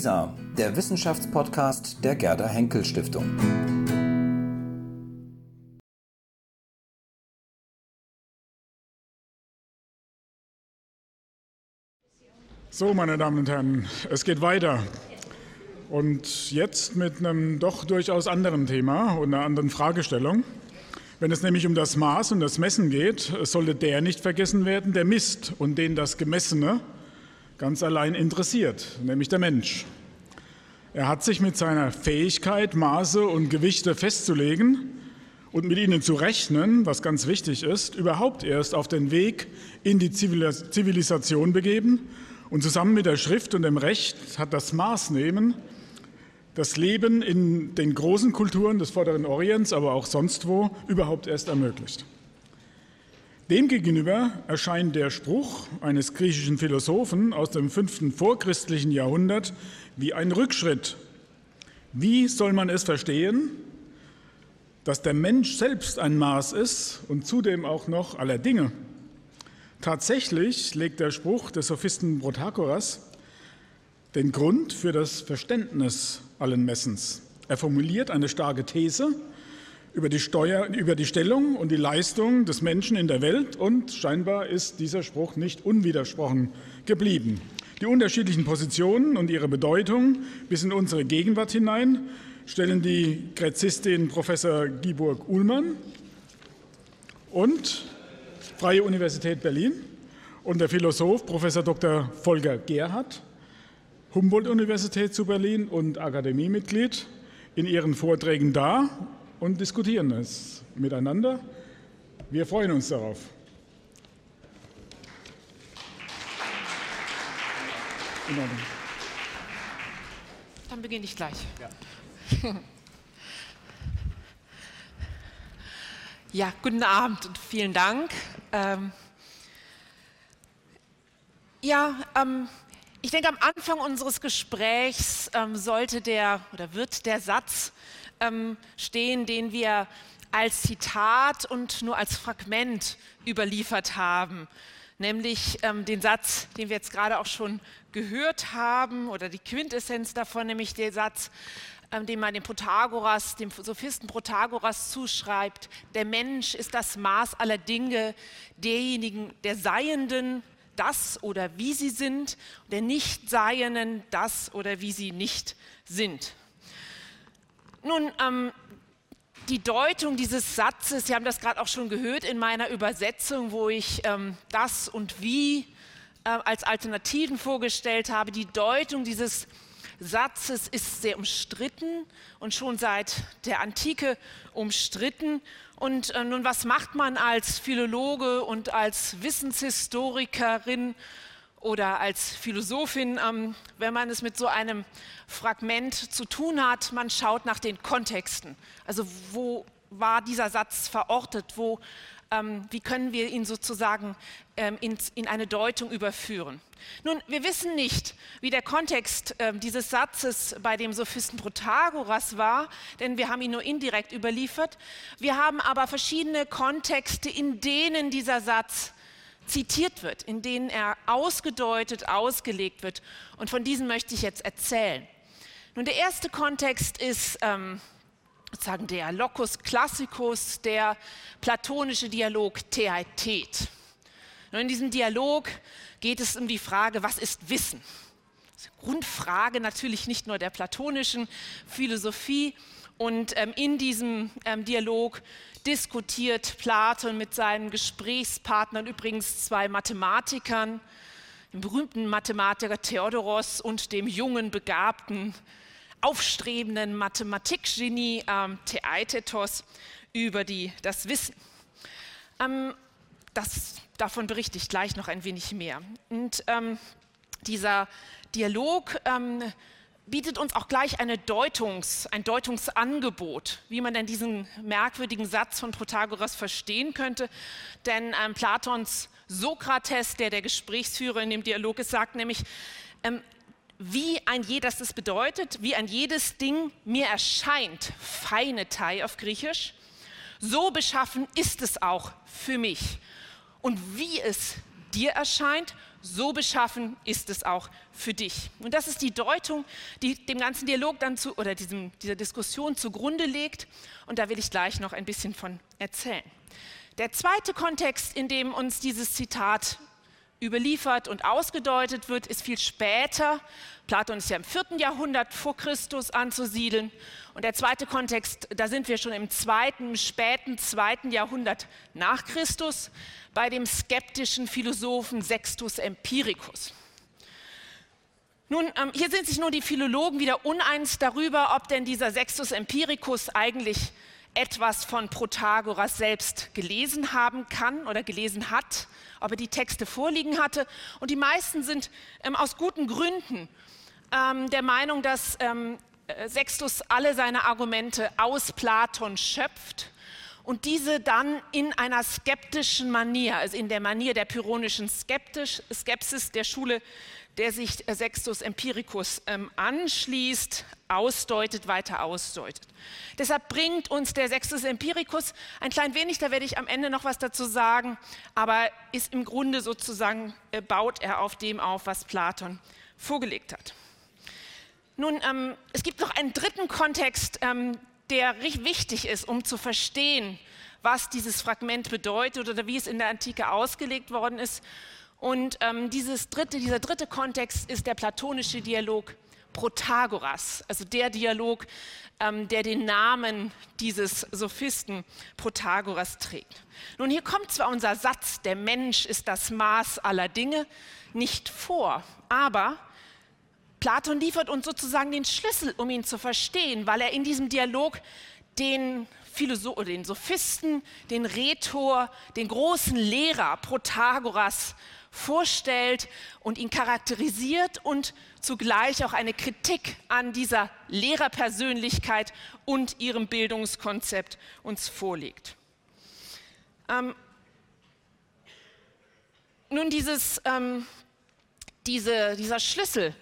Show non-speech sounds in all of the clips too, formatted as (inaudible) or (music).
WISA, der Wissenschaftspodcast der Gerda Henkel Stiftung. So, meine Damen und Herren, es geht weiter. Und jetzt mit einem doch durchaus anderen Thema und einer anderen Fragestellung. Wenn es nämlich um das Maß und das Messen geht, sollte der nicht vergessen werden, der misst und den das Gemessene ganz allein interessiert, nämlich der Mensch. Er hat sich mit seiner Fähigkeit, Maße und Gewichte festzulegen und mit ihnen zu rechnen, was ganz wichtig ist, überhaupt erst auf den Weg in die Zivilisation begeben. Und zusammen mit der Schrift und dem Recht hat das Maßnehmen das Leben in den großen Kulturen des Vorderen Orients, aber auch sonst wo, überhaupt erst ermöglicht. Demgegenüber erscheint der Spruch eines griechischen Philosophen aus dem fünften vorchristlichen Jahrhundert wie ein Rückschritt. Wie soll man es verstehen, dass der Mensch selbst ein Maß ist und zudem auch noch aller Dinge? Tatsächlich legt der Spruch des Sophisten Protagoras den Grund für das Verständnis allen Messens. Er formuliert eine starke These über die, Steuer, über die Stellung und die Leistung des Menschen in der Welt und scheinbar ist dieser Spruch nicht unwidersprochen geblieben. Die unterschiedlichen Positionen und ihre Bedeutung bis in unsere Gegenwart hinein stellen die Gräzistin Professor Giburg Uhlmann und Freie Universität Berlin und der Philosoph Professor Dr. Volker Gerhardt Humboldt-Universität zu Berlin und Akademiemitglied in ihren Vorträgen dar und diskutieren es miteinander. Wir freuen uns darauf. Dann beginne ich gleich. Ja. (laughs) ja, guten Abend und vielen Dank. Ähm, ja, ähm, ich denke, am Anfang unseres Gesprächs ähm, sollte der oder wird der Satz ähm, stehen, den wir als Zitat und nur als Fragment überliefert haben, nämlich ähm, den Satz, den wir jetzt gerade auch schon gehört haben oder die Quintessenz davon, nämlich der Satz, ähm, den man dem Protagoras, dem Sophisten Protagoras zuschreibt: Der Mensch ist das Maß aller Dinge, derjenigen, der Seienden das oder wie sie sind, der Nichtseienden das oder wie sie nicht sind. Nun, ähm, die Deutung dieses Satzes, Sie haben das gerade auch schon gehört in meiner Übersetzung, wo ich ähm, das und wie äh, als Alternativen vorgestellt habe, die Deutung dieses Satzes ist sehr umstritten und schon seit der Antike umstritten. Und äh, nun, was macht man als Philologe und als Wissenshistorikerin oder als Philosophin, ähm, wenn man es mit so einem Fragment zu tun hat? Man schaut nach den Kontexten. Also wo war dieser Satz verortet? Wo, ähm, wie können wir ihn sozusagen ähm, in, in, eine Deutung überführen? Nun, wir wissen nicht, wie der Kontext ähm, dieses Satzes bei dem Sophisten Protagoras war, denn wir haben ihn nur indirekt überliefert. Wir haben aber verschiedene Kontexte, in denen dieser Satz zitiert wird, in denen er ausgedeutet, ausgelegt wird. Und von diesen möchte ich jetzt erzählen. Nun, der erste Kontext ist ähm, sozusagen der Locus Classicus, der platonische Dialog Theaetet. Und in diesem Dialog geht es um die Frage, was ist Wissen? Grundfrage natürlich nicht nur der platonischen Philosophie. Und ähm, in diesem ähm, Dialog diskutiert Platon mit seinen Gesprächspartnern, übrigens zwei Mathematikern, dem berühmten Mathematiker Theodoros und dem jungen, begabten aufstrebenden Mathematikgenie ähm, Theaetetos über die, das Wissen. Ähm, das, davon berichte ich gleich noch ein wenig mehr. Und ähm, dieser Dialog ähm, bietet uns auch gleich eine Deutungs, ein Deutungsangebot, wie man denn diesen merkwürdigen Satz von Protagoras verstehen könnte. Denn ähm, Platons Sokrates, der der Gesprächsführer in dem Dialog ist, sagt nämlich, ähm, wie ein jedes, das bedeutet, wie ein jedes Ding mir erscheint, feine Tai auf Griechisch, so beschaffen ist es auch für mich. Und wie es dir erscheint, so beschaffen ist es auch für dich. Und das ist die Deutung, die dem ganzen Dialog dann zu, oder diesem, dieser Diskussion zugrunde legt. Und da will ich gleich noch ein bisschen von erzählen. Der zweite Kontext, in dem uns dieses Zitat überliefert und ausgedeutet wird, ist viel später. Platon ist ja im vierten Jahrhundert vor Christus anzusiedeln. Und der zweite Kontext, da sind wir schon im zweiten, späten zweiten Jahrhundert nach Christus bei dem skeptischen Philosophen Sextus Empiricus. Nun, ähm, hier sind sich nur die Philologen wieder uneins darüber, ob denn dieser Sextus Empiricus eigentlich etwas von Protagoras selbst gelesen haben kann oder gelesen hat, ob er die Texte vorliegen hatte. Und die meisten sind ähm, aus guten Gründen ähm, der Meinung, dass ähm, äh, Sextus alle seine Argumente aus Platon schöpft und diese dann in einer skeptischen Manier, also in der Manier der pyrrhonischen Skepsis der Schule der sich Sextus Empiricus ähm, anschließt, ausdeutet, weiter ausdeutet. Deshalb bringt uns der Sextus Empiricus ein klein wenig, da werde ich am Ende noch was dazu sagen, aber ist im Grunde sozusagen, äh, baut er auf dem auf, was Platon vorgelegt hat. Nun, ähm, es gibt noch einen dritten Kontext, ähm, der wichtig ist, um zu verstehen, was dieses Fragment bedeutet oder wie es in der Antike ausgelegt worden ist. Und ähm, dieses dritte, dieser dritte Kontext ist der platonische Dialog Protagoras, also der Dialog, ähm, der den Namen dieses Sophisten Protagoras trägt. Nun, hier kommt zwar unser Satz, der Mensch ist das Maß aller Dinge, nicht vor, aber Platon liefert uns sozusagen den Schlüssel, um ihn zu verstehen, weil er in diesem Dialog den Philosoph den Sophisten, den Rhetor, den großen Lehrer Protagoras vorstellt und ihn charakterisiert und zugleich auch eine Kritik an dieser Lehrerpersönlichkeit und ihrem Bildungskonzept uns vorlegt. Ähm, nun, dieses, ähm, diese, dieser Schlüssel,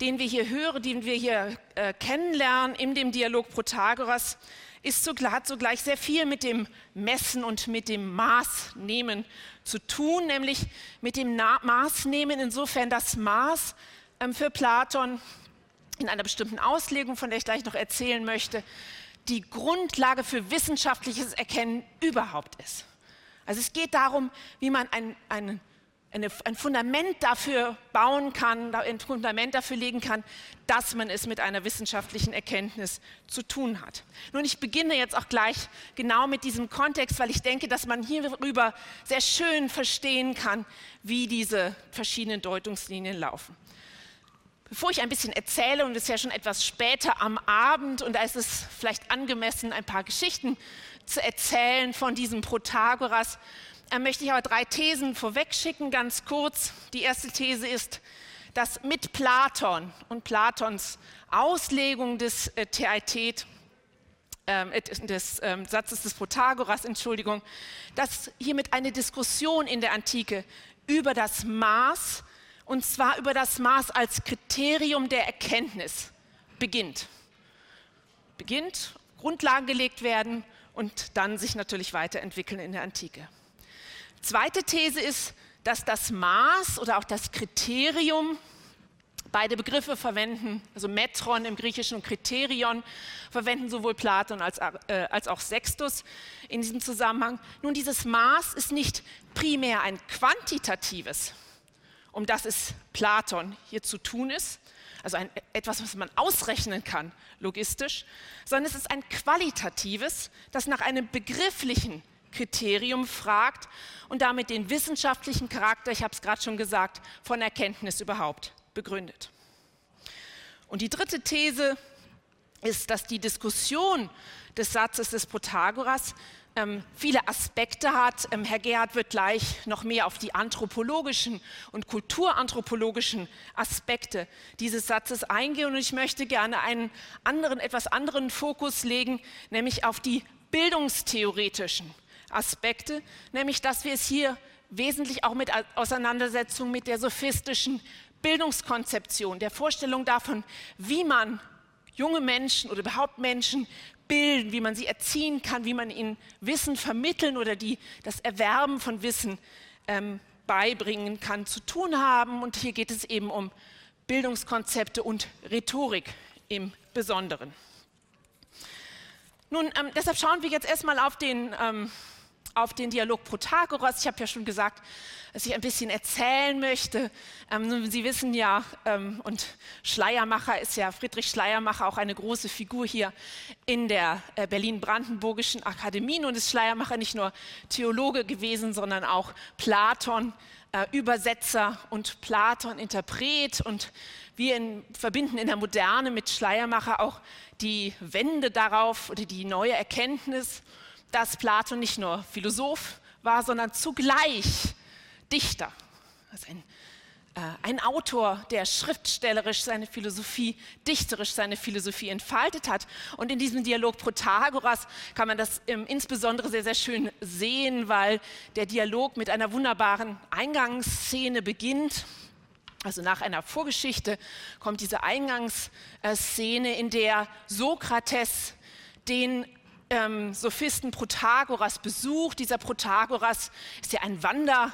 den wir hier hören, den wir hier äh, kennenlernen in dem Dialog Protagoras, ist zugleich, hat zugleich sehr viel mit dem Messen und mit dem Maßnehmen zu tun, nämlich mit dem Na Maßnehmen, insofern das Maß ähm, für Platon in einer bestimmten Auslegung, von der ich gleich noch erzählen möchte, die Grundlage für wissenschaftliches Erkennen überhaupt ist. Also es geht darum, wie man ein, ein eine, ein Fundament dafür bauen kann, ein Fundament dafür legen kann, dass man es mit einer wissenschaftlichen Erkenntnis zu tun hat. Nun, ich beginne jetzt auch gleich genau mit diesem Kontext, weil ich denke, dass man hierüber sehr schön verstehen kann, wie diese verschiedenen Deutungslinien laufen. Bevor ich ein bisschen erzähle, und es ist ja schon etwas später am Abend, und da ist es vielleicht angemessen, ein paar Geschichten zu erzählen von diesem Protagoras, möchte ich aber drei Thesen vorwegschicken, ganz kurz. Die erste These ist, dass mit Platon und Platons Auslegung des äh, Theaitet, äh, des äh, Satzes des Protagoras, Entschuldigung, dass hiermit eine Diskussion in der Antike über das Maß, und zwar über das Maß als Kriterium der Erkenntnis, beginnt. Beginnt, Grundlagen gelegt werden und dann sich natürlich weiterentwickeln in der Antike. Zweite These ist, dass das Maß oder auch das Kriterium, beide Begriffe verwenden, also Metron im Griechischen und Kriterion, verwenden sowohl Platon als, äh, als auch Sextus in diesem Zusammenhang. Nun, dieses Maß ist nicht primär ein quantitatives, um das es Platon hier zu tun ist, also ein, etwas, was man ausrechnen kann, logistisch, sondern es ist ein qualitatives, das nach einem begrifflichen Kriterium fragt und damit den wissenschaftlichen Charakter, ich habe es gerade schon gesagt, von Erkenntnis überhaupt begründet. Und die dritte These ist, dass die Diskussion des Satzes des Protagoras ähm, viele Aspekte hat. Ähm, Herr Gerhard wird gleich noch mehr auf die anthropologischen und kulturanthropologischen Aspekte dieses Satzes eingehen. Und ich möchte gerne einen anderen, etwas anderen Fokus legen, nämlich auf die bildungstheoretischen Aspekte, nämlich dass wir es hier wesentlich auch mit Auseinandersetzung mit der sophistischen Bildungskonzeption, der Vorstellung davon, wie man junge Menschen oder überhaupt Menschen bilden, wie man sie erziehen kann, wie man ihnen Wissen vermitteln oder die, das Erwerben von Wissen ähm, beibringen kann, zu tun haben. Und hier geht es eben um Bildungskonzepte und Rhetorik im Besonderen. Nun, ähm, deshalb schauen wir jetzt erstmal auf den, ähm, auf den Dialog Protagoras. Ich habe ja schon gesagt, dass ich ein bisschen erzählen möchte. Ähm, Sie wissen ja, ähm, und Schleiermacher ist ja, Friedrich Schleiermacher, auch eine große Figur hier in der äh, Berlin-Brandenburgischen Akademie. Nun ist Schleiermacher nicht nur Theologe gewesen, sondern auch Platon, äh, Übersetzer und Platon, Interpret. Und wir in, verbinden in der Moderne mit Schleiermacher auch die Wende darauf oder die neue Erkenntnis, dass Platon nicht nur Philosoph war, sondern zugleich Dichter, also ein, äh, ein Autor, der schriftstellerisch seine Philosophie, dichterisch seine Philosophie entfaltet hat. Und in diesem Dialog Protagoras kann man das ähm, insbesondere sehr, sehr schön sehen, weil der Dialog mit einer wunderbaren Eingangsszene beginnt. Also nach einer Vorgeschichte kommt diese Eingangsszene, in der Sokrates den ähm, Sophisten Protagoras besucht. Dieser Protagoras ist ja ein Wander,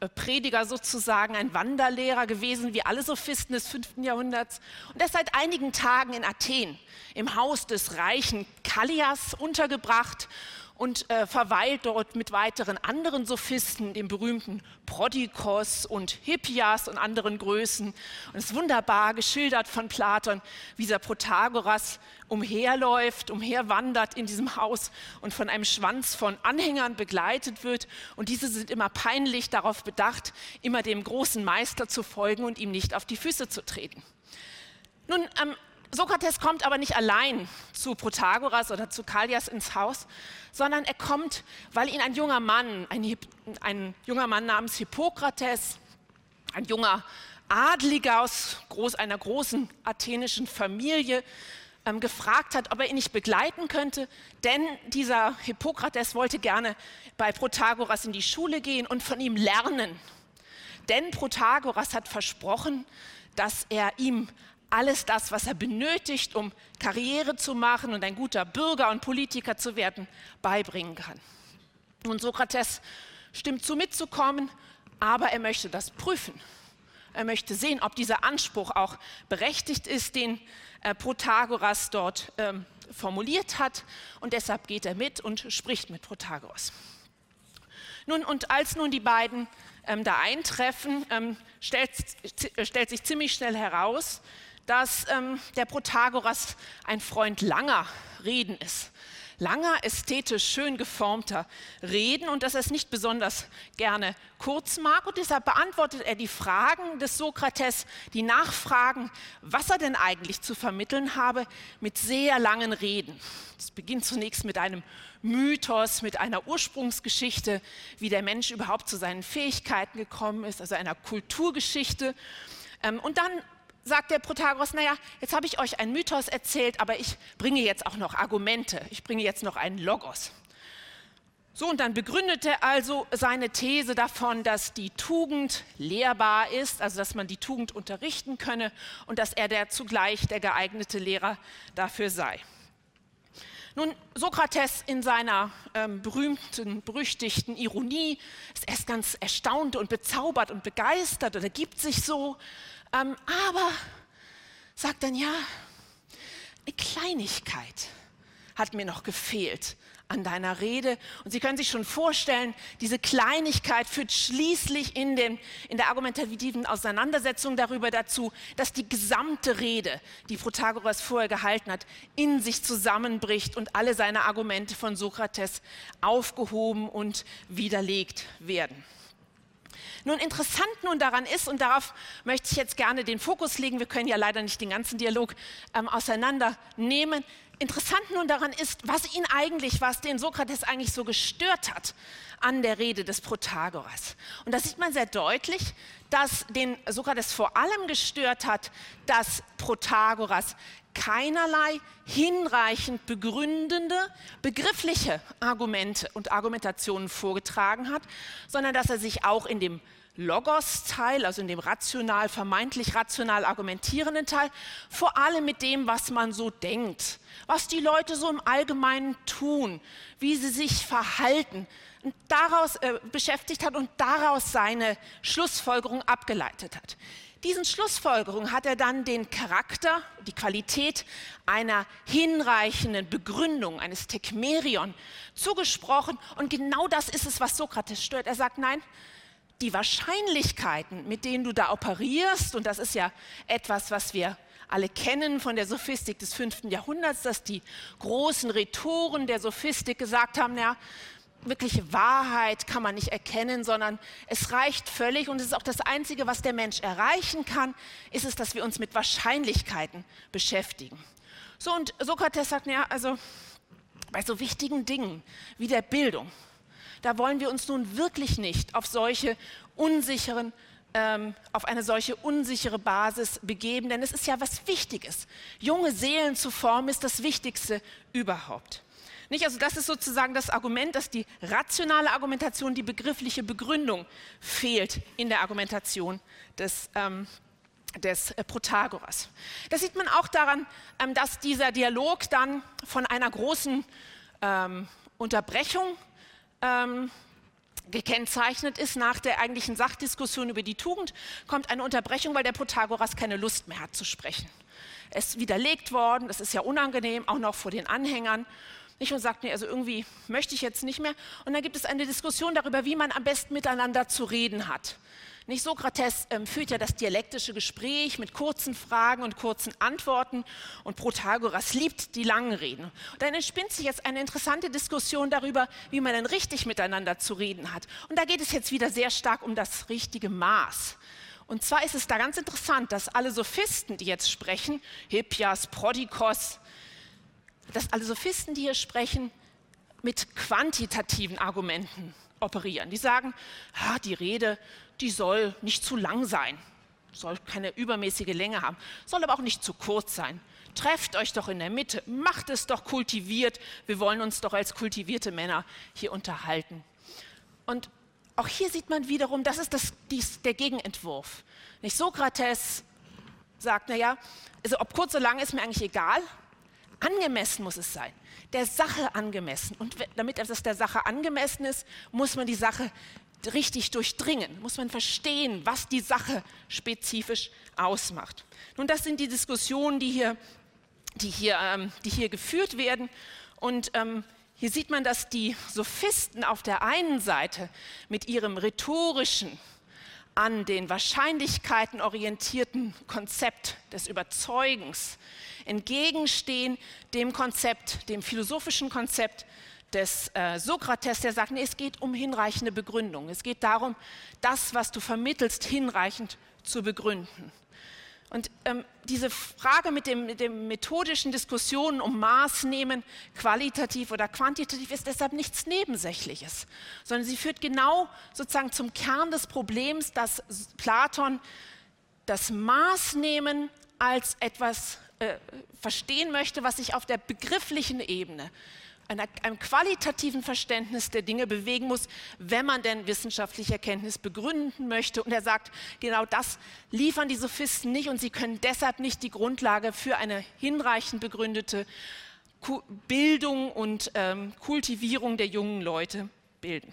äh, Prediger sozusagen, ein Wanderlehrer gewesen, wie alle Sophisten des 5. Jahrhunderts. Und er ist seit einigen Tagen in Athen im Haus des reichen Kallias untergebracht und äh, verweilt dort mit weiteren anderen Sophisten, dem berühmten Prodikos und Hippias und anderen Größen. Und es ist wunderbar geschildert von Platon, wie dieser Protagoras umherläuft, umherwandert in diesem Haus und von einem Schwanz von Anhängern begleitet wird. Und diese sind immer peinlich darauf bedacht, immer dem großen Meister zu folgen und ihm nicht auf die Füße zu treten. Nun, ähm, Sokrates kommt aber nicht allein zu Protagoras oder zu Kallias ins Haus, sondern er kommt, weil ihn ein junger Mann, ein, ein junger Mann namens Hippokrates, ein junger Adliger aus groß, einer großen athenischen Familie, ähm, gefragt hat, ob er ihn nicht begleiten könnte, denn dieser Hippokrates wollte gerne bei Protagoras in die Schule gehen und von ihm lernen. Denn Protagoras hat versprochen, dass er ihm alles das, was er benötigt, um Karriere zu machen und ein guter Bürger und Politiker zu werden, beibringen kann. Und Sokrates stimmt zu mitzukommen, aber er möchte das prüfen. Er möchte sehen, ob dieser Anspruch auch berechtigt ist, den äh, Protagoras dort ähm, formuliert hat. Und deshalb geht er mit und spricht mit Protagoras. Nun, und als nun die beiden ähm, da eintreffen, ähm, stellt, stellt, sich ziemlich schnell heraus, dass ähm, der Protagoras ein Freund langer Reden ist. Langer, ästhetisch schön geformter Reden und dass er es nicht besonders gerne kurz mag. Und deshalb beantwortet er die Fragen des Sokrates, die Nachfragen, was er denn eigentlich zu vermitteln habe, mit sehr langen Reden. Es beginnt zunächst mit einem Mythos, mit einer Ursprungsgeschichte, wie der Mensch überhaupt zu seinen Fähigkeiten gekommen ist, also einer Kulturgeschichte. Ähm, und dann sagt der Protagoras, naja, jetzt habe ich euch einen Mythos erzählt, aber ich bringe jetzt auch noch Argumente, ich bringe jetzt noch einen Logos. So, und dann begründet er also seine These davon, dass die Tugend lehrbar ist, also dass man die Tugend unterrichten könne und dass er der zugleich der geeignete Lehrer dafür sei. Nun, Sokrates in seiner ähm, berühmten, berüchtigten Ironie ist erst ganz erstaunt und bezaubert und begeistert oder gibt sich so ähm, aber sagt dann, ja, eine Kleinigkeit hat mir noch gefehlt an deiner Rede. Und Sie können sich schon vorstellen, diese Kleinigkeit führt schließlich in, den, in der argumentativen Auseinandersetzung darüber dazu, dass die gesamte Rede, die Protagoras vorher gehalten hat, in sich zusammenbricht und alle seine Argumente von Sokrates aufgehoben und widerlegt werden. Nun interessant nun daran ist, und darauf möchte ich jetzt gerne den Fokus legen, wir können ja leider nicht den ganzen Dialog ähm, auseinandernehmen, interessant nun daran ist, was ihn eigentlich, was den Sokrates eigentlich so gestört hat an der Rede des Protagoras. Und da sieht man sehr deutlich, dass den Sokrates vor allem gestört hat, dass Protagoras keinerlei hinreichend begründende, begriffliche Argumente und Argumentationen vorgetragen hat, sondern dass er sich auch in dem Logos-Teil, also in dem rational, vermeintlich rational argumentierenden Teil, vor allem mit dem, was man so denkt, was die Leute so im Allgemeinen tun, wie sie sich verhalten, daraus äh, beschäftigt hat und daraus seine Schlussfolgerung abgeleitet hat. Diesen Schlussfolgerungen hat er dann den Charakter, die Qualität einer hinreichenden Begründung, eines Tekmerion zugesprochen. Und genau das ist es, was Sokrates stört. Er sagt, nein, die Wahrscheinlichkeiten, mit denen du da operierst, und das ist ja etwas, was wir alle kennen von der Sophistik des fünften Jahrhunderts, dass die großen Rhetoren der Sophistik gesagt haben, ja, wirkliche Wahrheit kann man nicht erkennen, sondern es reicht völlig und es ist auch das Einzige, was der Mensch erreichen kann, ist es, dass wir uns mit Wahrscheinlichkeiten beschäftigen. So, und Sokrates sagt, ja, also bei so wichtigen Dingen wie der Bildung, da wollen wir uns nun wirklich nicht auf solche unsicheren, ähm, auf eine solche unsichere Basis begeben, denn es ist ja was Wichtiges. Junge Seelen zu formen ist das Wichtigste überhaupt. Nicht? Also das ist sozusagen das Argument, dass die rationale Argumentation, die begriffliche Begründung fehlt in der Argumentation des, ähm, des äh, Protagoras. Das sieht man auch daran, ähm, dass dieser Dialog dann von einer großen ähm, Unterbrechung ähm, gekennzeichnet ist. Nach der eigentlichen Sachdiskussion über die Tugend kommt eine Unterbrechung, weil der Protagoras keine Lust mehr hat zu sprechen. Es ist widerlegt worden, es ist ja unangenehm, auch noch vor den Anhängern. Nicht und sagt, nee, also irgendwie möchte ich jetzt nicht mehr. Und dann gibt es eine Diskussion darüber, wie man am besten miteinander zu reden hat. Nicht Sokrates ähm, führt ja das dialektische Gespräch mit kurzen Fragen und kurzen Antworten und Protagoras liebt die langen Reden. Und dann entspinnt sich jetzt eine interessante Diskussion darüber, wie man denn richtig miteinander zu reden hat. Und da geht es jetzt wieder sehr stark um das richtige Maß. Und zwar ist es da ganz interessant, dass alle Sophisten, die jetzt sprechen, Hippias, Prodikos, dass alle Sophisten, die hier sprechen, mit quantitativen Argumenten operieren. Die sagen, ah, die Rede, die soll nicht zu lang sein, soll keine übermäßige Länge haben, soll aber auch nicht zu kurz sein. Trefft euch doch in der Mitte, macht es doch kultiviert. Wir wollen uns doch als kultivierte Männer hier unterhalten. Und auch hier sieht man wiederum, das ist das, dies, der Gegenentwurf. Nicht Sokrates sagt, naja, also ob kurz oder lang ist mir eigentlich egal, Angemessen muss es sein, der Sache angemessen. Und damit das der Sache angemessen ist, muss man die Sache richtig durchdringen, muss man verstehen, was die Sache spezifisch ausmacht. Nun, das sind die Diskussionen, die hier, die hier, ähm, die hier geführt werden. Und ähm, hier sieht man, dass die Sophisten auf der einen Seite mit ihrem rhetorischen, an den Wahrscheinlichkeiten orientierten Konzept des Überzeugens entgegenstehen dem Konzept, dem philosophischen Konzept des äh, Sokrates, der sagt, nee, es geht um hinreichende Begründung. Es geht darum, das, was du vermittelst, hinreichend zu begründen. Und ähm, diese Frage mit dem, mit dem methodischen Diskussionen um Maß nehmen, qualitativ oder quantitativ, ist deshalb nichts Nebensächliches, sondern sie führt genau sozusagen zum Kern des Problems, dass Platon das Maßnehmen als etwas äh, verstehen möchte, was sich auf der begrifflichen Ebene, einem qualitativen Verständnis der Dinge bewegen muss, wenn man denn wissenschaftliche Erkenntnis begründen möchte. Und er sagt, genau das liefern die Sophisten nicht und sie können deshalb nicht die Grundlage für eine hinreichend begründete Bildung und ähm, Kultivierung der jungen Leute bilden.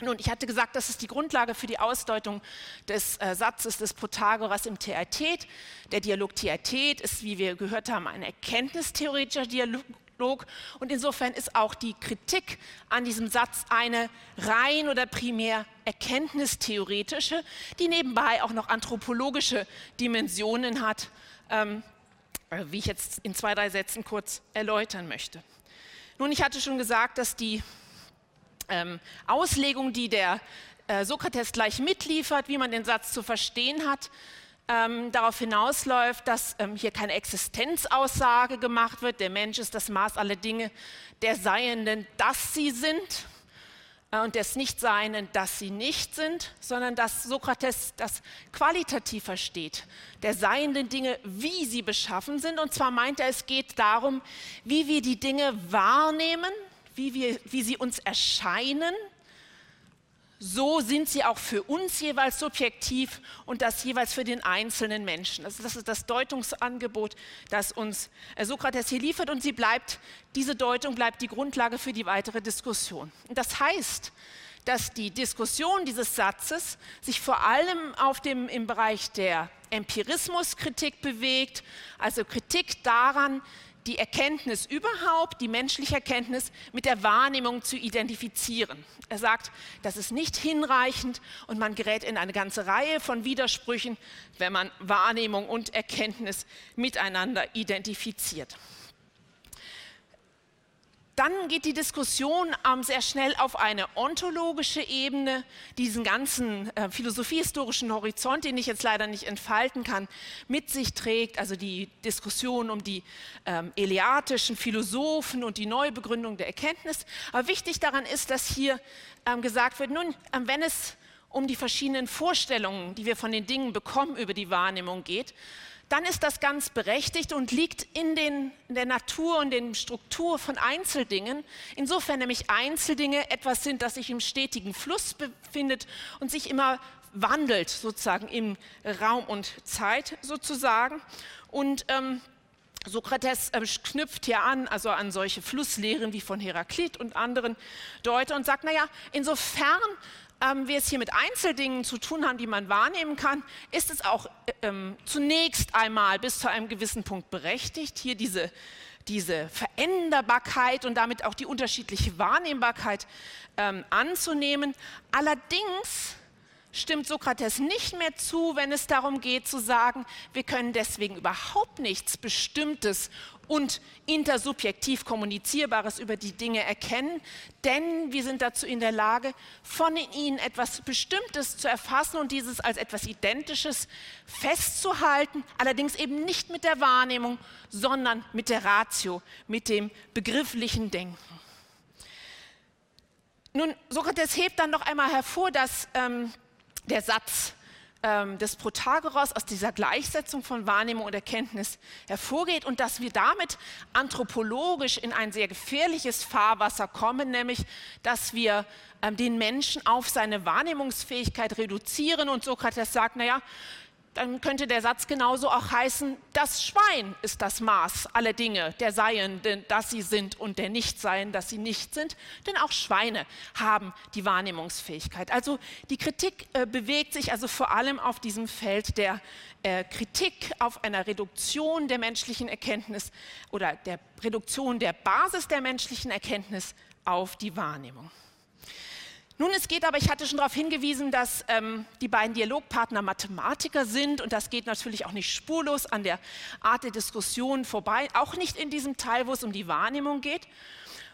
Nun, ich hatte gesagt, das ist die Grundlage für die Ausdeutung des äh, Satzes des Protagoras im Theatet. Der Dialog Theatet ist, wie wir gehört haben, ein erkenntnistheoretischer Dialog. Und insofern ist auch die Kritik an diesem Satz eine rein oder primär erkenntnistheoretische, die nebenbei auch noch anthropologische Dimensionen hat, ähm, äh, wie ich jetzt in zwei, drei Sätzen kurz erläutern möchte. Nun, ich hatte schon gesagt, dass die ähm, Auslegung, die der äh, Sokrates gleich mitliefert, wie man den Satz zu verstehen hat, ähm, darauf hinausläuft, dass ähm, hier keine Existenzaussage gemacht wird, der Mensch ist das Maß aller Dinge der Seienden, dass sie sind äh, und des Nichtseienden, dass sie nicht sind, sondern dass Sokrates das qualitativ versteht, der seienden Dinge, wie sie beschaffen sind. Und zwar meint er, es geht darum, wie wir die Dinge wahrnehmen, wie, wir, wie sie uns erscheinen, so sind sie auch für uns jeweils subjektiv und das jeweils für den einzelnen Menschen. Also das ist das Deutungsangebot, das uns äh, Sokrates hier liefert und sie bleibt, diese Deutung bleibt die Grundlage für die weitere Diskussion. Und das heißt, dass die Diskussion dieses Satzes sich vor allem auf dem, im Bereich der Empirismuskritik bewegt, also Kritik daran, die Erkenntnis überhaupt, die menschliche Erkenntnis mit der Wahrnehmung zu identifizieren. Er sagt, das ist nicht hinreichend und man gerät in eine ganze Reihe von Widersprüchen, wenn man Wahrnehmung und Erkenntnis miteinander identifiziert. Dann geht die Diskussion ähm, sehr schnell auf eine ontologische Ebene, diesen ganzen äh, philosophiehistorischen Horizont, den ich jetzt leider nicht entfalten kann, mit sich trägt. Also die Diskussion um die ähm, eleatischen Philosophen und die Neubegründung der Erkenntnis. Aber wichtig daran ist, dass hier ähm, gesagt wird, nun, ähm, wenn es um die verschiedenen Vorstellungen, die wir von den Dingen bekommen, über die Wahrnehmung geht, dann ist das ganz berechtigt und liegt in, den, in der Natur und der Struktur von Einzeldingen. Insofern nämlich Einzeldinge etwas sind, das sich im stetigen Fluss befindet und sich immer wandelt, sozusagen im Raum und Zeit sozusagen. Und ähm, Sokrates äh, knüpft hier an, also an solche Flusslehren wie von Heraklit und anderen Deutern und sagt, naja, insofern ähm, wir es hier mit Einzeldingen zu tun haben, die man wahrnehmen kann, ist es auch ähm, zunächst einmal bis zu einem gewissen Punkt berechtigt, hier diese, diese Veränderbarkeit und damit auch die unterschiedliche Wahrnehmbarkeit ähm, anzunehmen. Allerdings stimmt Sokrates nicht mehr zu, wenn es darum geht zu sagen, wir können deswegen überhaupt nichts Bestimmtes und intersubjektiv Kommunizierbares über die Dinge erkennen, denn wir sind dazu in der Lage, von ihnen etwas Bestimmtes zu erfassen und dieses als etwas Identisches festzuhalten, allerdings eben nicht mit der Wahrnehmung, sondern mit der Ratio, mit dem begrifflichen Denken. Nun, Sokrates hebt dann noch einmal hervor, dass ähm, der Satz ähm, des Protagoras aus dieser Gleichsetzung von Wahrnehmung und Erkenntnis hervorgeht und dass wir damit anthropologisch in ein sehr gefährliches Fahrwasser kommen, nämlich dass wir ähm, den Menschen auf seine Wahrnehmungsfähigkeit reduzieren. Und Sokrates sagt, naja, dann könnte der Satz genauso auch heißen, das Schwein ist das Maß aller Dinge, der Seien, dass sie sind und der Nichtsein, dass sie nicht sind. Denn auch Schweine haben die Wahrnehmungsfähigkeit. Also die Kritik äh, bewegt sich also vor allem auf diesem Feld der äh, Kritik auf einer Reduktion der menschlichen Erkenntnis oder der Reduktion der Basis der menschlichen Erkenntnis auf die Wahrnehmung. Nun, es geht aber, ich hatte schon darauf hingewiesen, dass ähm, die beiden Dialogpartner Mathematiker sind und das geht natürlich auch nicht spurlos an der Art der Diskussion vorbei, auch nicht in diesem Teil, wo es um die Wahrnehmung geht.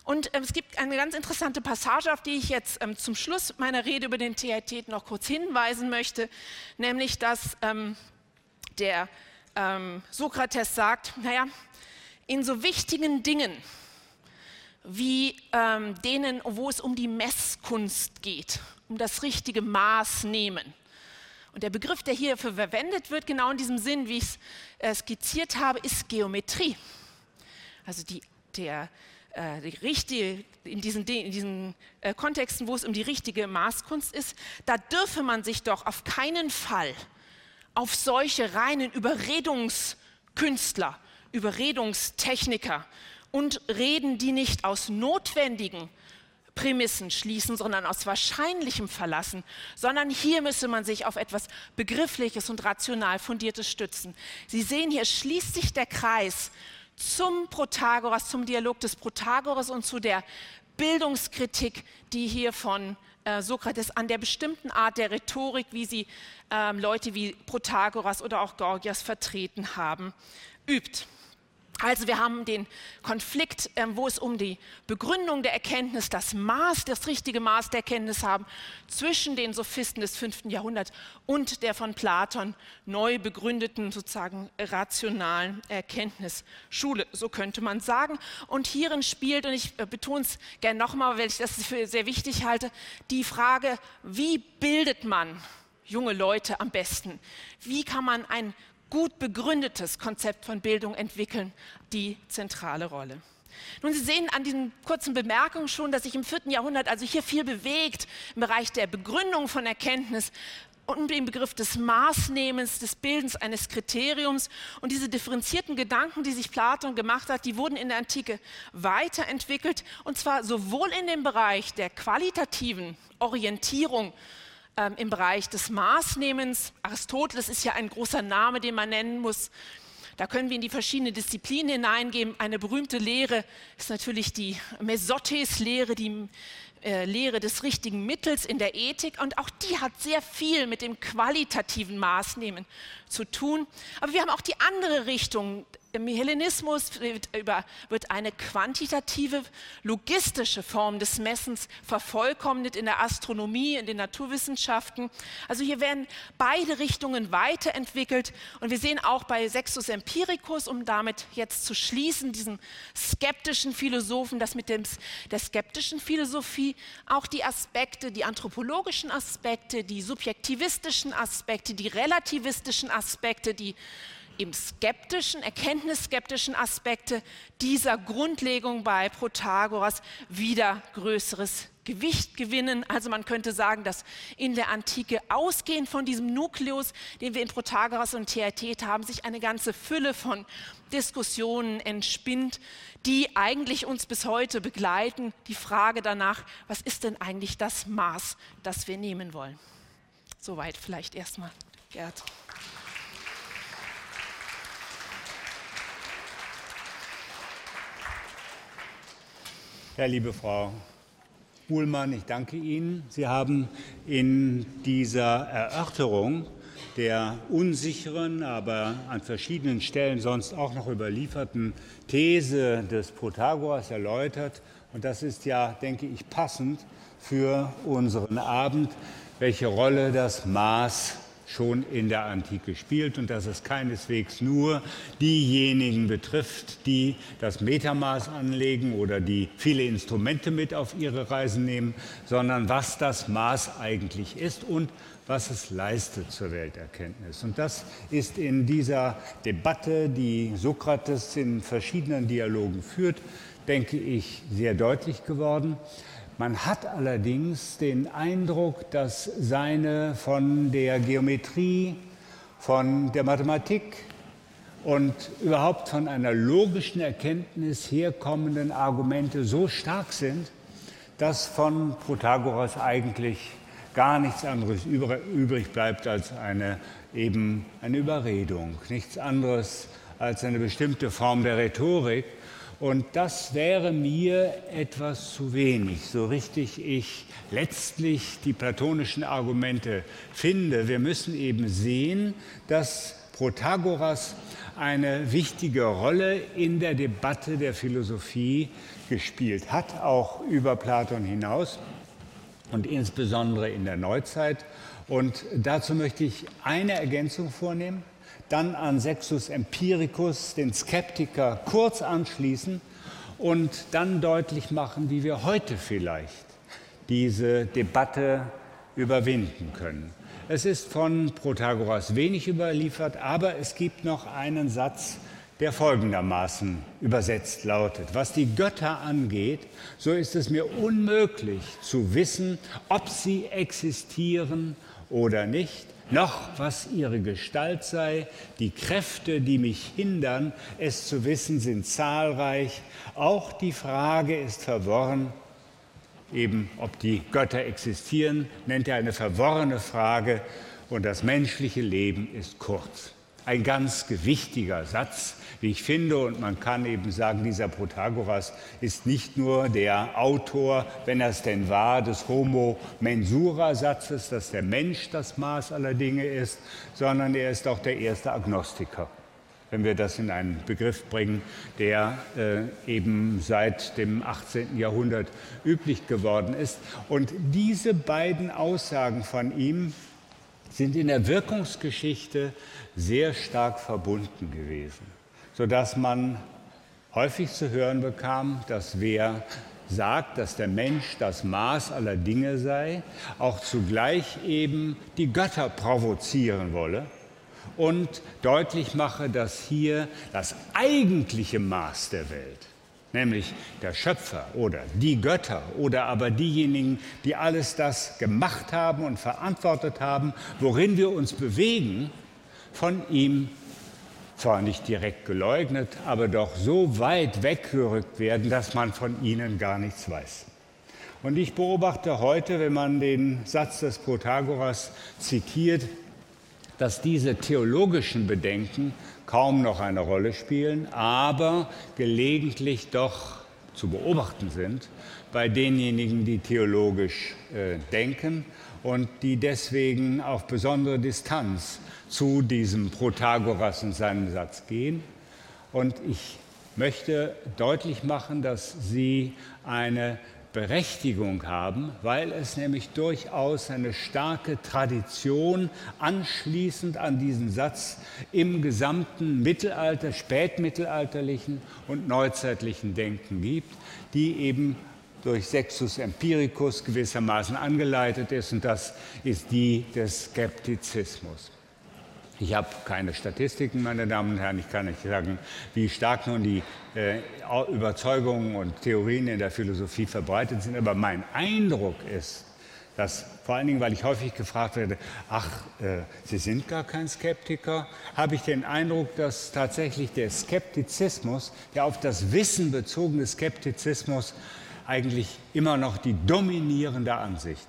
Und ähm, es gibt eine ganz interessante Passage, auf die ich jetzt ähm, zum Schluss meiner Rede über den TIT noch kurz hinweisen möchte, nämlich dass ähm, der ähm, Sokrates sagt, naja, in so wichtigen Dingen, wie ähm, denen, wo es um die Messkunst geht, um das richtige Maß nehmen. Und der Begriff, der hierfür verwendet wird, genau in diesem Sinn, wie ich es äh, skizziert habe, ist Geometrie. Also die, der, äh, die richtige, in diesen, in diesen äh, Kontexten, wo es um die richtige Maßkunst ist, da dürfe man sich doch auf keinen Fall auf solche reinen Überredungskünstler, Überredungstechniker und Reden, die nicht aus notwendigen Prämissen schließen, sondern aus wahrscheinlichem verlassen, sondern hier müsse man sich auf etwas Begriffliches und rational Fundiertes stützen. Sie sehen, hier schließt sich der Kreis zum Protagoras, zum Dialog des Protagoras und zu der Bildungskritik, die hier von äh, Sokrates an der bestimmten Art der Rhetorik, wie sie äh, Leute wie Protagoras oder auch Gorgias vertreten haben, übt. Also wir haben den Konflikt, ähm, wo es um die Begründung der Erkenntnis, das Maß, das richtige Maß der Erkenntnis haben, zwischen den Sophisten des fünften Jahrhunderts und der von Platon neu begründeten, sozusagen rationalen Erkenntnisschule, so könnte man sagen. Und hierin spielt, und ich äh, betone es gerne nochmal, weil ich das für sehr wichtig halte, die Frage, wie bildet man junge Leute am besten? Wie kann man ein gut begründetes Konzept von Bildung entwickeln die zentrale Rolle. Nun, Sie sehen an diesen kurzen Bemerkungen schon, dass sich im vierten Jahrhundert also hier viel bewegt im Bereich der Begründung von Erkenntnis und dem Begriff des Maßnehmens, des Bildens eines Kriteriums. Und diese differenzierten Gedanken, die sich Platon gemacht hat, die wurden in der Antike weiterentwickelt. Und zwar sowohl in dem Bereich der qualitativen Orientierung, ähm, im Bereich des Maßnehmens. Aristoteles ist ja ein großer Name, den man nennen muss. Da können wir in die verschiedenen Disziplinen hineingehen. Eine berühmte Lehre ist natürlich die Mesotes-Lehre, die äh, Lehre des richtigen Mittels in der Ethik. Und auch die hat sehr viel mit dem qualitativen Maßnehmen zu tun. Aber wir haben auch die andere Richtung im Hellenismus wird, eine quantitative, logistische Form des Messens vervollkommnet in der Astronomie, in den Naturwissenschaften. Also hier werden beide Richtungen weiterentwickelt und wir sehen auch bei Sextus Empiricus, um damit jetzt zu schließen, diesem skeptischen Philosophen, dass mit dem, der skeptischen Philosophie auch die Aspekte, die anthropologischen Aspekte, die subjektivistischen Aspekte, die relativistischen Aspekte, die im skeptischen, erkenntnisskeptischen Aspekte dieser Grundlegung bei Protagoras wieder größeres Gewicht gewinnen. Also man könnte sagen, dass in der Antike ausgehend von diesem Nukleus, den wir in Protagoras und Theaet haben, sich eine ganze Fülle von Diskussionen entspinnt, die eigentlich uns bis heute begleiten. Die Frage danach, was ist denn eigentlich das Maß, das wir nehmen wollen? Soweit vielleicht erstmal, Gerd. Ja, liebe Frau Uhlmann, ich danke Ihnen. Sie haben in dieser Erörterung der unsicheren, aber an verschiedenen Stellen sonst auch noch überlieferten These des Protagoras erläutert. Und das ist ja, denke ich, passend für unseren Abend, welche Rolle das Maß schon in der Antike spielt und dass es keineswegs nur diejenigen betrifft, die das Metermaß anlegen oder die viele Instrumente mit auf ihre Reisen nehmen, sondern was das Maß eigentlich ist und was es leistet zur Welterkenntnis. Und das ist in dieser Debatte, die Sokrates in verschiedenen Dialogen führt, denke ich, sehr deutlich geworden. Man hat allerdings den Eindruck, dass seine von der Geometrie, von der Mathematik und überhaupt von einer logischen Erkenntnis herkommenden Argumente so stark sind, dass von Protagoras eigentlich gar nichts anderes übrig bleibt als eine, eben eine Überredung, nichts anderes als eine bestimmte Form der Rhetorik, und das wäre mir etwas zu wenig, so richtig ich letztlich die platonischen Argumente finde. Wir müssen eben sehen, dass Protagoras eine wichtige Rolle in der Debatte der Philosophie gespielt hat, auch über Platon hinaus und insbesondere in der Neuzeit. Und dazu möchte ich eine Ergänzung vornehmen dann an Sextus Empiricus, den Skeptiker, kurz anschließen und dann deutlich machen, wie wir heute vielleicht diese Debatte überwinden können. Es ist von Protagoras wenig überliefert, aber es gibt noch einen Satz, der folgendermaßen übersetzt lautet. Was die Götter angeht, so ist es mir unmöglich zu wissen, ob sie existieren oder nicht noch was ihre Gestalt sei. Die Kräfte, die mich hindern, es zu wissen, sind zahlreich. Auch die Frage ist verworren, eben ob die Götter existieren, nennt er eine verworrene Frage und das menschliche Leben ist kurz. Ein ganz gewichtiger Satz, wie ich finde. Und man kann eben sagen, dieser Protagoras ist nicht nur der Autor, wenn er es denn war, des Homo Mensura-Satzes, dass der Mensch das Maß aller Dinge ist, sondern er ist auch der erste Agnostiker wenn wir das in einen Begriff bringen, der äh, eben seit dem 18. Jahrhundert üblich geworden ist. Und diese beiden Aussagen von ihm sind in der Wirkungsgeschichte sehr stark verbunden gewesen sodass man häufig zu hören bekam, dass wer sagt, dass der Mensch das Maß aller Dinge sei, auch zugleich eben die Götter provozieren wolle und deutlich mache, dass hier das eigentliche Maß der Welt nämlich der Schöpfer oder die Götter oder aber diejenigen, die alles das gemacht haben und verantwortet haben, worin wir uns bewegen, von ihm zwar nicht direkt geleugnet, aber doch so weit weggerückt werden, dass man von ihnen gar nichts weiß. Und ich beobachte heute, wenn man den Satz des Protagoras zitiert, dass diese theologischen Bedenken kaum noch eine Rolle spielen, aber gelegentlich doch zu beobachten sind bei denjenigen, die theologisch äh, denken und die deswegen auf besondere Distanz zu diesem Protagoras und seinem Satz gehen. Und ich möchte deutlich machen, dass sie eine Berechtigung haben, weil es nämlich durchaus eine starke Tradition anschließend an diesen Satz im gesamten Mittelalter, spätmittelalterlichen und neuzeitlichen Denken gibt, die eben durch Sexus Empiricus gewissermaßen angeleitet ist und das ist die des Skeptizismus. Ich habe keine Statistiken, meine Damen und Herren. Ich kann nicht sagen, wie stark nun die äh, Überzeugungen und Theorien in der Philosophie verbreitet sind. Aber mein Eindruck ist, dass vor allen Dingen, weil ich häufig gefragt werde, ach, äh, Sie sind gar kein Skeptiker, habe ich den Eindruck, dass tatsächlich der Skeptizismus, der auf das Wissen bezogene Skeptizismus, eigentlich immer noch die dominierende Ansicht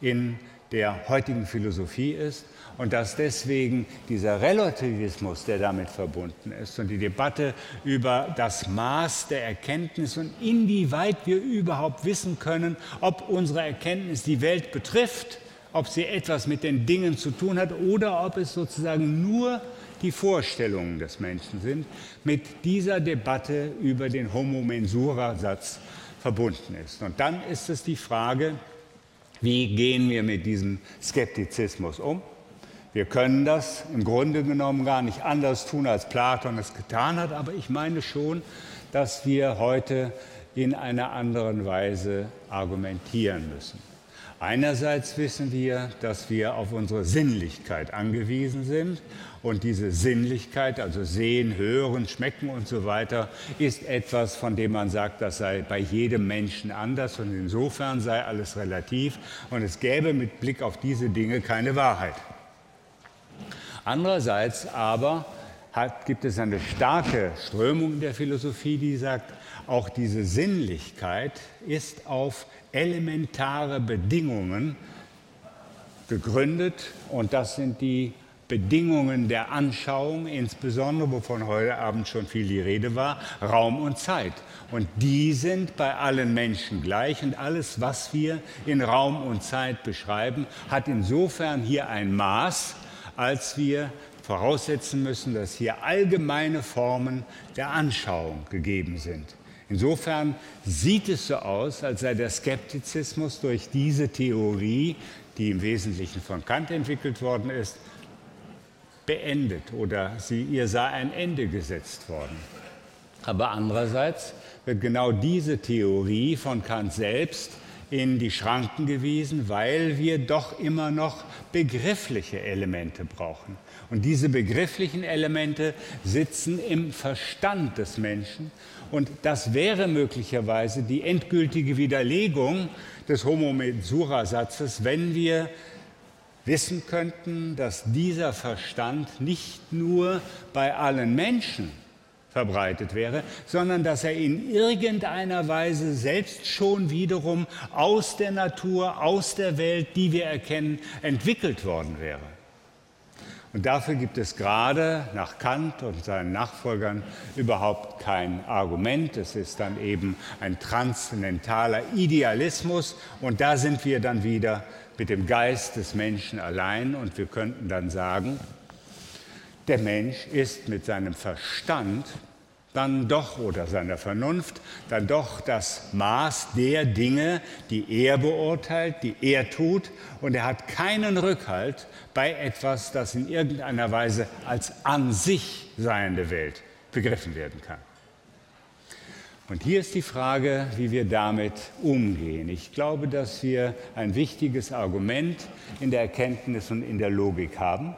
in der heutigen Philosophie ist und dass deswegen dieser Relativismus, der damit verbunden ist und die Debatte über das Maß der Erkenntnis und inwieweit wir überhaupt wissen können, ob unsere Erkenntnis die Welt betrifft, ob sie etwas mit den Dingen zu tun hat oder ob es sozusagen nur die Vorstellungen des Menschen sind, mit dieser Debatte über den Homo Mensura-Satz verbunden ist. Und dann ist es die Frage, wie gehen wir mit diesem Skeptizismus um? Wir können das im Grunde genommen gar nicht anders tun, als Platon es getan hat, aber ich meine schon, dass wir heute in einer anderen Weise argumentieren müssen. Einerseits wissen wir, dass wir auf unsere Sinnlichkeit angewiesen sind. Und diese Sinnlichkeit, also sehen, hören, schmecken und so weiter, ist etwas, von dem man sagt, das sei bei jedem Menschen anders. Und insofern sei alles relativ. Und es gäbe mit Blick auf diese Dinge keine Wahrheit. Andererseits aber hat, gibt es eine starke Strömung der Philosophie, die sagt, auch diese Sinnlichkeit ist auf elementare Bedingungen gegründet und das sind die Bedingungen der Anschauung, insbesondere wovon heute Abend schon viel die Rede war, Raum und Zeit. Und die sind bei allen Menschen gleich und alles, was wir in Raum und Zeit beschreiben, hat insofern hier ein Maß, als wir voraussetzen müssen, dass hier allgemeine Formen der Anschauung gegeben sind. Insofern sieht es so aus, als sei der Skeptizismus durch diese Theorie, die im Wesentlichen von Kant entwickelt worden ist, beendet oder sie, ihr sei ein Ende gesetzt worden. Aber andererseits wird genau diese Theorie von Kant selbst in die Schranken gewiesen, weil wir doch immer noch begriffliche Elemente brauchen. Und diese begrifflichen Elemente sitzen im Verstand des Menschen. Und das wäre möglicherweise die endgültige Widerlegung des Homo Mensura-Satzes, wenn wir wissen könnten, dass dieser Verstand nicht nur bei allen Menschen verbreitet wäre, sondern dass er in irgendeiner Weise selbst schon wiederum aus der Natur, aus der Welt, die wir erkennen, entwickelt worden wäre. Und dafür gibt es gerade nach Kant und seinen Nachfolgern überhaupt kein Argument. Es ist dann eben ein transzendentaler Idealismus. Und da sind wir dann wieder mit dem Geist des Menschen allein. Und wir könnten dann sagen, der Mensch ist mit seinem Verstand dann doch oder seiner Vernunft dann doch das Maß der Dinge, die er beurteilt, die er tut und er hat keinen Rückhalt bei etwas, das in irgendeiner Weise als an sich seiende Welt begriffen werden kann. Und hier ist die Frage, wie wir damit umgehen. Ich glaube, dass wir ein wichtiges Argument in der Erkenntnis und in der Logik haben.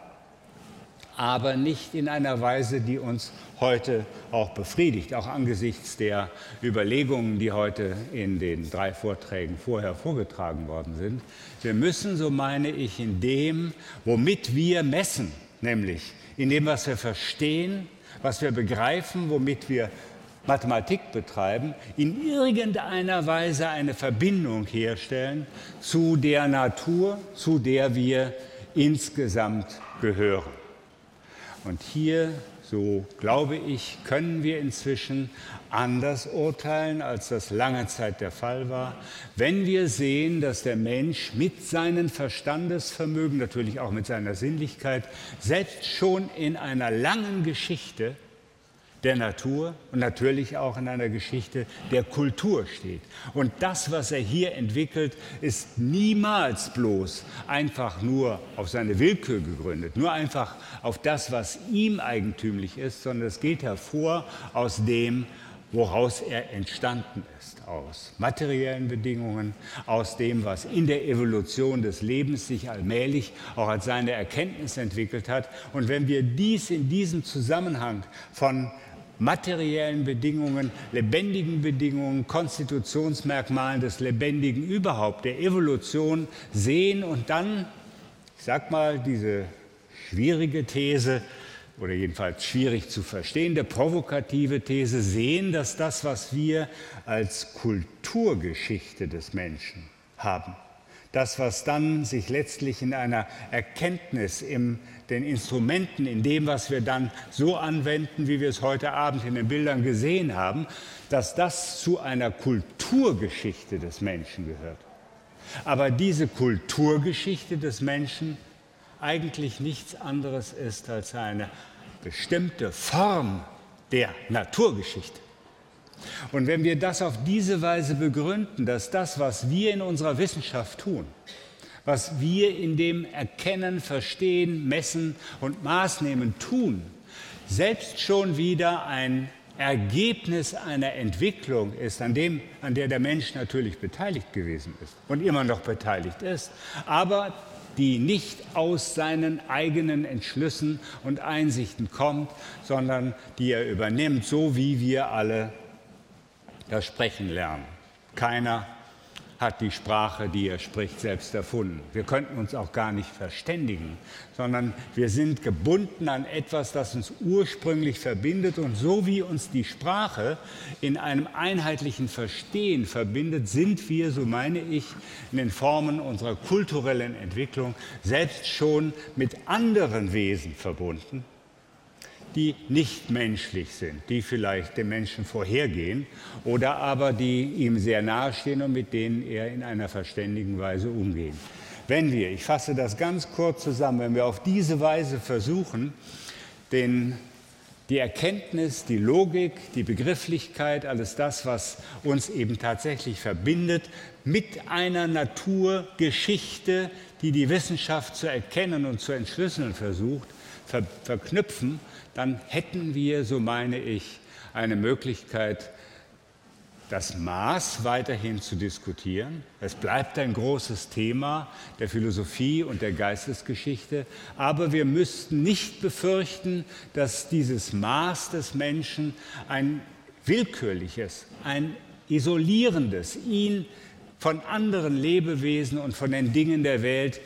Aber nicht in einer Weise, die uns heute auch befriedigt, auch angesichts der Überlegungen, die heute in den drei Vorträgen vorher vorgetragen worden sind. Wir müssen, so meine ich, in dem, womit wir messen, nämlich in dem, was wir verstehen, was wir begreifen, womit wir Mathematik betreiben, in irgendeiner Weise eine Verbindung herstellen zu der Natur, zu der wir insgesamt gehören. Und hier, so glaube ich, können wir inzwischen anders urteilen, als das lange Zeit der Fall war, wenn wir sehen, dass der Mensch mit seinem Verstandesvermögen, natürlich auch mit seiner Sinnlichkeit, selbst schon in einer langen Geschichte der Natur und natürlich auch in einer Geschichte der Kultur steht. Und das, was er hier entwickelt, ist niemals bloß einfach nur auf seine Willkür gegründet, nur einfach auf das, was ihm eigentümlich ist, sondern es geht hervor aus dem, woraus er entstanden ist, aus materiellen Bedingungen, aus dem, was in der Evolution des Lebens sich allmählich auch als seine Erkenntnis entwickelt hat. Und wenn wir dies in diesem Zusammenhang von materiellen Bedingungen, lebendigen Bedingungen, Konstitutionsmerkmalen des Lebendigen überhaupt, der Evolution sehen und dann, ich sag mal, diese schwierige These oder jedenfalls schwierig zu verstehende provokative These sehen, dass das, was wir als Kulturgeschichte des Menschen haben, das, was dann sich letztlich in einer Erkenntnis, in den Instrumenten, in dem, was wir dann so anwenden, wie wir es heute Abend in den Bildern gesehen haben, dass das zu einer Kulturgeschichte des Menschen gehört. Aber diese Kulturgeschichte des Menschen eigentlich nichts anderes ist als eine bestimmte Form der Naturgeschichte. Und wenn wir das auf diese Weise begründen, dass das, was wir in unserer Wissenschaft tun, was wir in dem Erkennen, Verstehen, Messen und Maßnehmen tun, selbst schon wieder ein Ergebnis einer Entwicklung ist, an, dem, an der der Mensch natürlich beteiligt gewesen ist und immer noch beteiligt ist, aber die nicht aus seinen eigenen Entschlüssen und Einsichten kommt, sondern die er übernimmt, so wie wir alle das Sprechen lernen. Keiner hat die Sprache, die er spricht, selbst erfunden. Wir könnten uns auch gar nicht verständigen, sondern wir sind gebunden an etwas, das uns ursprünglich verbindet. Und so wie uns die Sprache in einem einheitlichen Verstehen verbindet, sind wir, so meine ich, in den Formen unserer kulturellen Entwicklung selbst schon mit anderen Wesen verbunden die nicht menschlich sind, die vielleicht dem Menschen vorhergehen oder aber die ihm sehr nahestehen und mit denen er in einer verständigen Weise umgeht. Wenn wir, ich fasse das ganz kurz zusammen, wenn wir auf diese Weise versuchen, den, die Erkenntnis, die Logik, die Begrifflichkeit, alles das, was uns eben tatsächlich verbindet, mit einer Naturgeschichte, die die Wissenschaft zu erkennen und zu entschlüsseln versucht, ver verknüpfen, dann hätten wir, so meine ich, eine Möglichkeit, das Maß weiterhin zu diskutieren. Es bleibt ein großes Thema der Philosophie und der Geistesgeschichte, aber wir müssten nicht befürchten, dass dieses Maß des Menschen ein willkürliches, ein isolierendes, ihn von anderen Lebewesen und von den Dingen der Welt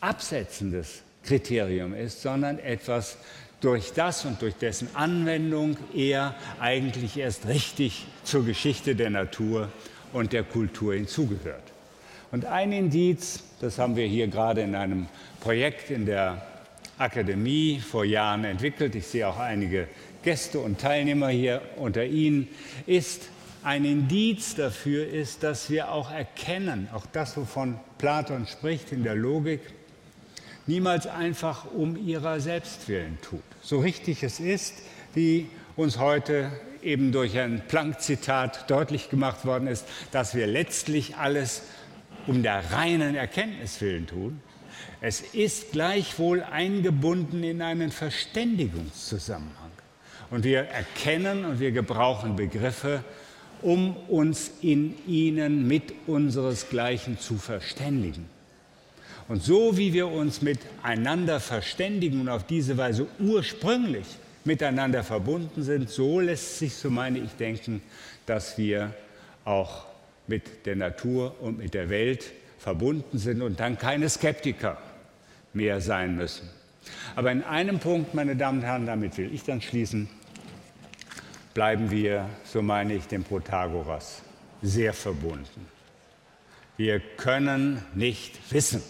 absetzendes Kriterium ist, sondern etwas, durch das und durch dessen Anwendung er eigentlich erst richtig zur Geschichte der Natur und der Kultur hinzugehört. Und ein Indiz, das haben wir hier gerade in einem Projekt in der Akademie vor Jahren entwickelt, ich sehe auch einige Gäste und Teilnehmer hier unter Ihnen, ist ein Indiz dafür ist, dass wir auch erkennen, auch das, wovon Platon spricht in der Logik, niemals einfach um ihrer selbst willen tut. So richtig es ist, wie uns heute eben durch ein Planck-Zitat deutlich gemacht worden ist, dass wir letztlich alles um der reinen Erkenntnis willen tun. Es ist gleichwohl eingebunden in einen Verständigungszusammenhang. Und wir erkennen und wir gebrauchen Begriffe, um uns in ihnen mit unseresgleichen zu verständigen. Und so wie wir uns miteinander verständigen und auf diese Weise ursprünglich miteinander verbunden sind, so lässt sich, so meine ich, denken, dass wir auch mit der Natur und mit der Welt verbunden sind und dann keine Skeptiker mehr sein müssen. Aber in einem Punkt, meine Damen und Herren, damit will ich dann schließen, bleiben wir, so meine ich, dem Protagoras sehr verbunden. Wir können nicht wissen,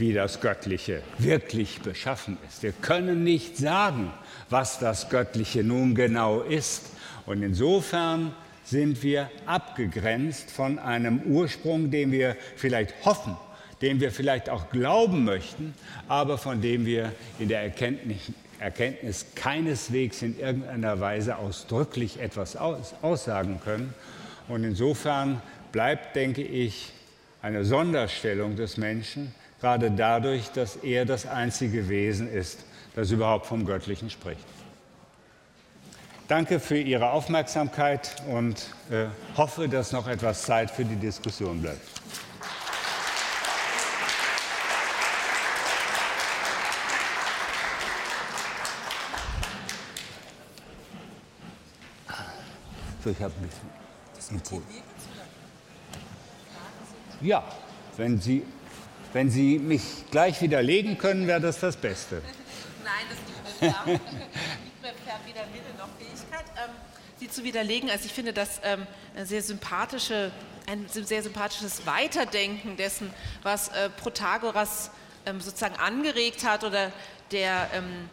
wie das Göttliche wirklich beschaffen ist. Wir können nicht sagen, was das Göttliche nun genau ist. Und insofern sind wir abgegrenzt von einem Ursprung, den wir vielleicht hoffen, den wir vielleicht auch glauben möchten, aber von dem wir in der Erkenntnis, Erkenntnis keineswegs in irgendeiner Weise ausdrücklich etwas aus, aussagen können. Und insofern bleibt, denke ich, eine Sonderstellung des Menschen, gerade dadurch, dass er das einzige Wesen ist, das überhaupt vom Göttlichen spricht. Danke für Ihre Aufmerksamkeit und äh, hoffe, dass noch etwas Zeit für die Diskussion bleibt. So, ich habe ein bisschen Impuls. Ja, wenn Sie, wenn Sie mich gleich widerlegen können, wäre das das Beste. (laughs) Nein, das liegt mir weder Wille noch Fähigkeit, ähm, sie zu widerlegen. Also ich finde das ähm, sehr sympathische, ein sehr sympathisches Weiterdenken dessen, was äh, Protagoras ähm, sozusagen angeregt hat oder der ähm,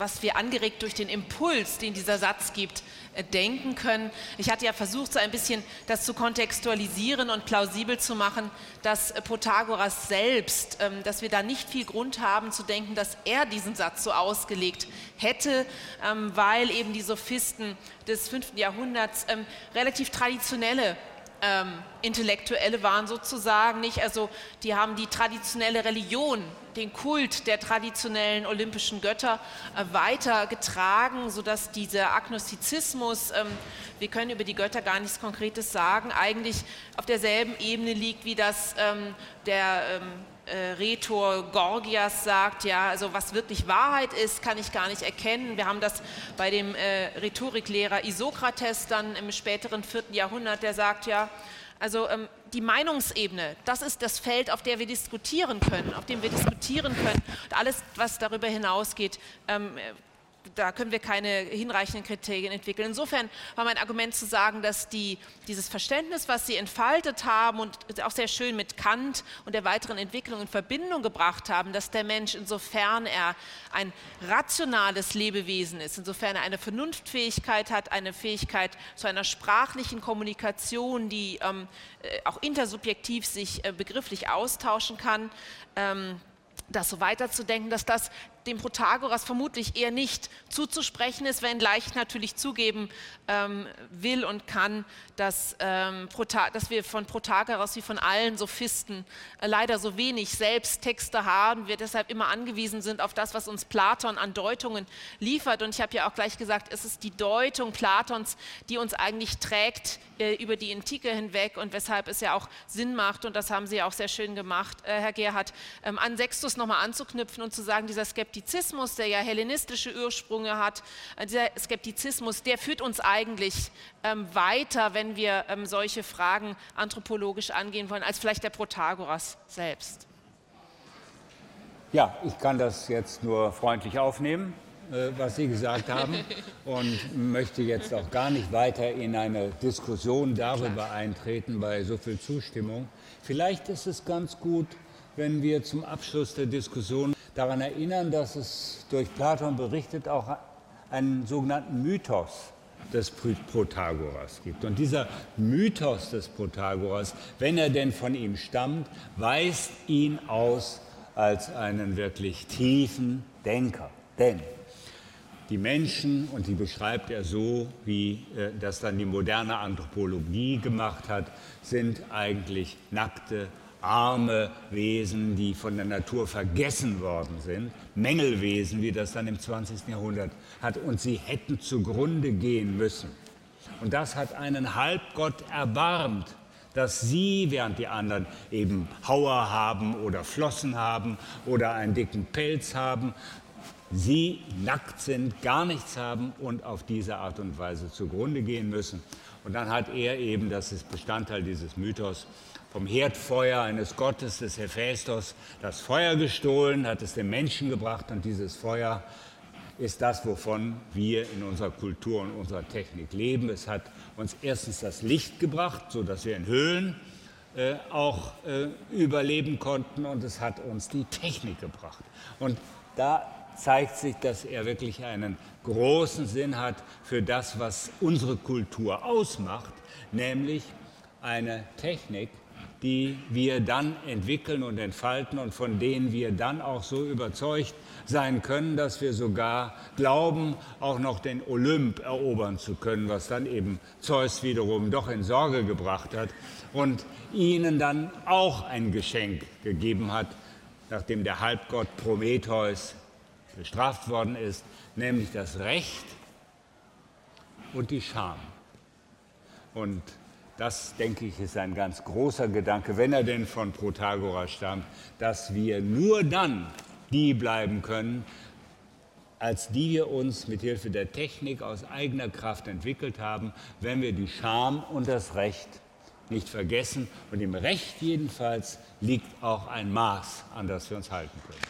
was wir angeregt durch den Impuls, den dieser Satz gibt, äh, denken können. Ich hatte ja versucht, so ein bisschen das zu kontextualisieren und plausibel zu machen, dass äh, Protagoras selbst, ähm, dass wir da nicht viel Grund haben zu denken, dass er diesen Satz so ausgelegt hätte, ähm, weil eben die Sophisten des 5. Jahrhunderts ähm, relativ traditionelle ähm, Intellektuelle waren sozusagen nicht. Also die haben die traditionelle Religion, den Kult der traditionellen olympischen Götter äh, weitergetragen, sodass dieser Agnostizismus, ähm, wir können über die Götter gar nichts Konkretes sagen, eigentlich auf derselben Ebene liegt wie das ähm, der ähm, äh, Rhetor Gorgias sagt, ja, also was wirklich Wahrheit ist, kann ich gar nicht erkennen. Wir haben das bei dem äh, Rhetoriklehrer Isokrates dann im späteren vierten Jahrhundert, der sagt, ja, also ähm, die Meinungsebene, das ist das Feld, auf dem wir diskutieren können, auf dem wir diskutieren können. Und alles, was darüber hinausgeht, ähm, da können wir keine hinreichenden Kriterien entwickeln. Insofern war mein Argument zu sagen, dass die, dieses Verständnis, was Sie entfaltet haben und auch sehr schön mit Kant und der weiteren Entwicklung in Verbindung gebracht haben, dass der Mensch, insofern er ein rationales Lebewesen ist, insofern er eine Vernunftfähigkeit hat, eine Fähigkeit zu einer sprachlichen Kommunikation, die ähm, äh, auch intersubjektiv sich äh, begrifflich austauschen kann, ähm, das so weiterzudenken, dass das dem Protagoras vermutlich eher nicht zuzusprechen ist, wenngleich ich natürlich zugeben ähm, will und kann, dass, ähm, dass, wir von Protagoras wie von allen Sophisten äh, leider so wenig Selbsttexte haben, wir deshalb immer angewiesen sind auf das, was uns Platon an Deutungen liefert. Und ich habe ja auch gleich gesagt, es ist die Deutung Platons, die uns eigentlich trägt äh, über die Antike hinweg und weshalb es ja auch Sinn macht, und das haben Sie ja auch sehr schön gemacht, äh, Herr Gerhard, ähm, an Sextus nochmal anzuknüpfen und zu sagen, dieser Skeptiker Skeptizismus, der ja hellenistische Ursprünge hat, äh, dieser Skeptizismus, der führt uns eigentlich ähm, weiter, wenn wir ähm, solche Fragen anthropologisch angehen wollen, als vielleicht der Protagoras selbst. Ja, ich kann das jetzt nur freundlich aufnehmen, äh, was Sie gesagt haben, (laughs) und möchte jetzt auch gar nicht weiter in eine Diskussion darüber eintreten bei so viel Zustimmung. Vielleicht ist es ganz gut, wenn wir zum Abschluss der Diskussion daran erinnern, dass es durch Platon berichtet auch einen sogenannten Mythos des Protagoras gibt. Und dieser Mythos des Protagoras, wenn er denn von ihm stammt, weist ihn aus als einen wirklich tiefen Denker. Denn die Menschen, und die beschreibt er so, wie äh, das dann die moderne Anthropologie gemacht hat, sind eigentlich nackte arme Wesen, die von der Natur vergessen worden sind, Mängelwesen, wie das dann im 20. Jahrhundert hat, und sie hätten zugrunde gehen müssen. Und das hat einen Halbgott erbarmt, dass sie, während die anderen eben Hauer haben oder Flossen haben oder einen dicken Pelz haben, sie nackt sind, gar nichts haben und auf diese Art und Weise zugrunde gehen müssen. Und dann hat er eben, das ist Bestandteil dieses Mythos, vom Herdfeuer eines Gottes, des Hephaistos, das Feuer gestohlen, hat es dem Menschen gebracht und dieses Feuer ist das, wovon wir in unserer Kultur und unserer Technik leben. Es hat uns erstens das Licht gebracht, sodass wir in Höhlen äh, auch äh, überleben konnten und es hat uns die Technik gebracht. Und da zeigt sich, dass er wirklich einen großen Sinn hat für das, was unsere Kultur ausmacht, nämlich eine Technik, die wir dann entwickeln und entfalten und von denen wir dann auch so überzeugt sein können, dass wir sogar glauben, auch noch den Olymp erobern zu können, was dann eben Zeus wiederum doch in Sorge gebracht hat und ihnen dann auch ein Geschenk gegeben hat, nachdem der Halbgott Prometheus bestraft worden ist, nämlich das Recht und die Scham. Und das, denke ich, ist ein ganz großer Gedanke, wenn er denn von Protagoras stammt, dass wir nur dann die bleiben können, als die wir uns mit Hilfe der Technik aus eigener Kraft entwickelt haben, wenn wir die Scham und das Recht nicht vergessen. Und im Recht jedenfalls liegt auch ein Maß, an das wir uns halten können.